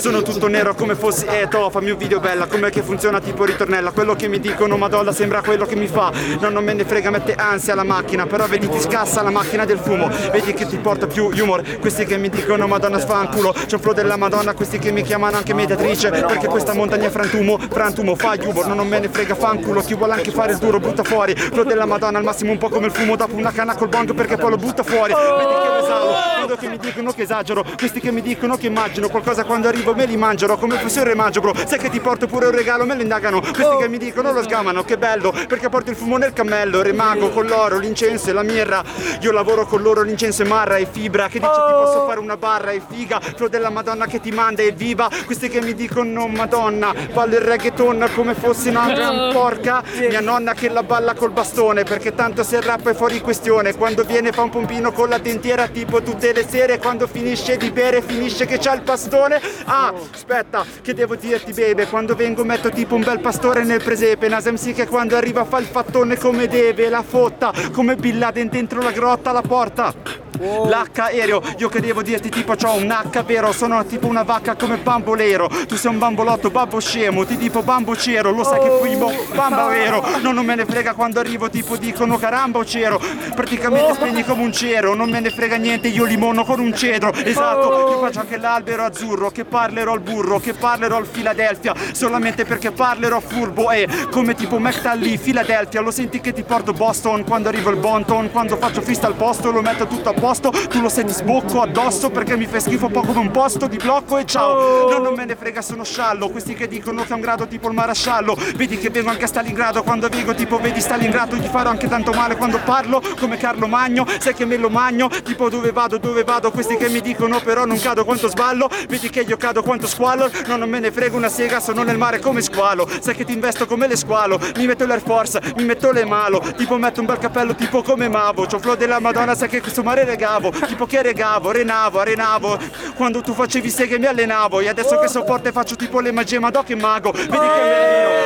Sono tutto nero come fossi Eh to, fammi un video bella. Come che funziona tipo ritornella? Quello che mi dicono madonna sembra quello che mi fa. No non me ne frega mette ansia la macchina. Però vedi ti scassa la macchina del fumo. Vedi che ti porta più humor. Questi che mi dicono madonna sfanculo. C'è un flow della madonna Questi che mi chiamano anche mediatrice. Perché questa montagna è frantumo Frantumo fa humor. No non me ne frega fanculo. Chi vuole anche fare il duro butta fuori. Flow della madonna al massimo un po' come il fumo. Dopo una canna col bong perché poi lo butta fuori. Vedi che lo esalo. Vedo che mi dicono che esagero. Questi che mi dicono che immagino Qualcosa quando arrivo me li mangerò Come fosse un remaggio bro Sai che ti porto pure un regalo? Me lo indagano. Questi che mi dicono lo sgamano Che bello perché porto il fumo nel cammello Rimango con l'oro, l'incenso e la mirra. Io lavoro con l'oro, l'incenso e marra e fibra. Che dice ti posso fare una barra e figa? Flow della madonna che ti manda e viva. Questi che mi dicono madonna Ballo il reggaeton come fossi una gran porca. Mia nonna che la balla col bastone Perché tanto se il rap è fuori questione. Quando viene fa un pompino con la dentiera Tipo tutte le sere. Quando finisce di bere finisce che c'ha il pastone Ah, aspetta, che devo dirti baby Quando vengo metto tipo un bel pastore nel presepe Nasem sì che quando arriva fa il fattone come deve La fotta, come Bin Laden dentro la grotta la porta L'H aereo, io che devo dirti tipo c'ho un H vero Sono tipo una vacca come bambolero Tu sei un bambolotto, babbo scemo Ti dico bambo cero, lo sai che fui mo bamba vero. No, non me ne frega quando arrivo tipo dicono caramba o cero. Praticamente spegni come un cero Non me ne frega niente, io limono con un cedro. Esatto, io faccio anche l'albero azzurro Che parlerò al burro, che parlerò al Philadelphia. Solamente perché parlerò furbo E come tipo Metal lì, Philadelphia. Lo senti che ti porto Boston Quando arrivo il Bonton Quando faccio fista al posto lo metto tutto a posto Tu lo sai ti sbocco addosso Perché mi fai schifo poco come un posto di blocco e ciao. No non me ne frega sono sciallo. Questi che dicono che è un grado tipo il marasciallo. Vedi che vengo anche a Stalingrado Quando vengo tipo vedi Stalingrado Gli farò anche tanto male quando parlo Come Carlo Magno. Sai che me lo magno? Tipo dove vado dove vado? Questi che mi dicono però non cado quanto sballo. Vedi che io cado quanto squalo. No non me ne frega una sega Sono nel mare come squalo. Sai che ti investo come le squalo. Mi metto l'Air Force Mi metto le malo Tipo metto un bel cappello tipo come Mavo. C'ho flow della Madonna Sai che questo mare regavo Tipo che regavo Renavo arenavo Quando tu facevi seghe mi allenavo E adesso che so forte faccio tipo le magie Ma do che mago. Vedi che bellino. Vedi che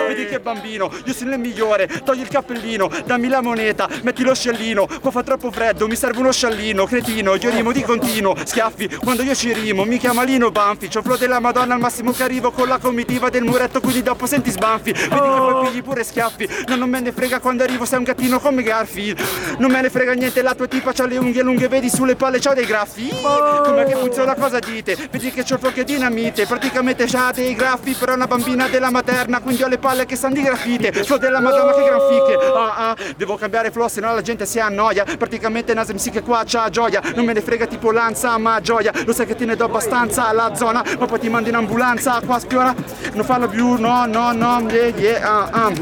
bambino Io sono il migliore Togli il cappellino Dammi la moneta Metti lo scellino Qua fa troppo freddo Mi serve uno sciallino Cretino Io rimo di continuo Schiaffi Quando io ci rimo Mi chiama Lino Banfi C'ho flow della Madonna al massimo che arrivo Con la comitiva del muretto Quindi dopo senti sbanfi Vedi che poi pigli pure schiaffi No non me ne frega quando arrivo Sei un gattino come Garfield Non me ne frega niente La tua tipa c'ha le unghie lunghe Vedi sulle palle c'ha dei graffi Com'è che funziona cosa dite Vedi che c'ho il flow che dinamite Praticamente c'ha dei graffi Però è una bambina della materna Quindi ho le palle che sanno di graffite Flow della madonna che gran fiche. Ah, ah, Devo cambiare flow se no la gente si annoia. Praticamente Nasem sì che qua c'ha gioia. Non me ne frega tipo lanza ma gioia. Lo sai che te ne do abbastanza alla zona Ma poi ti mando in ambulanza Qua spiora. Non farlo più no no no yeah, yeah, ah, ah.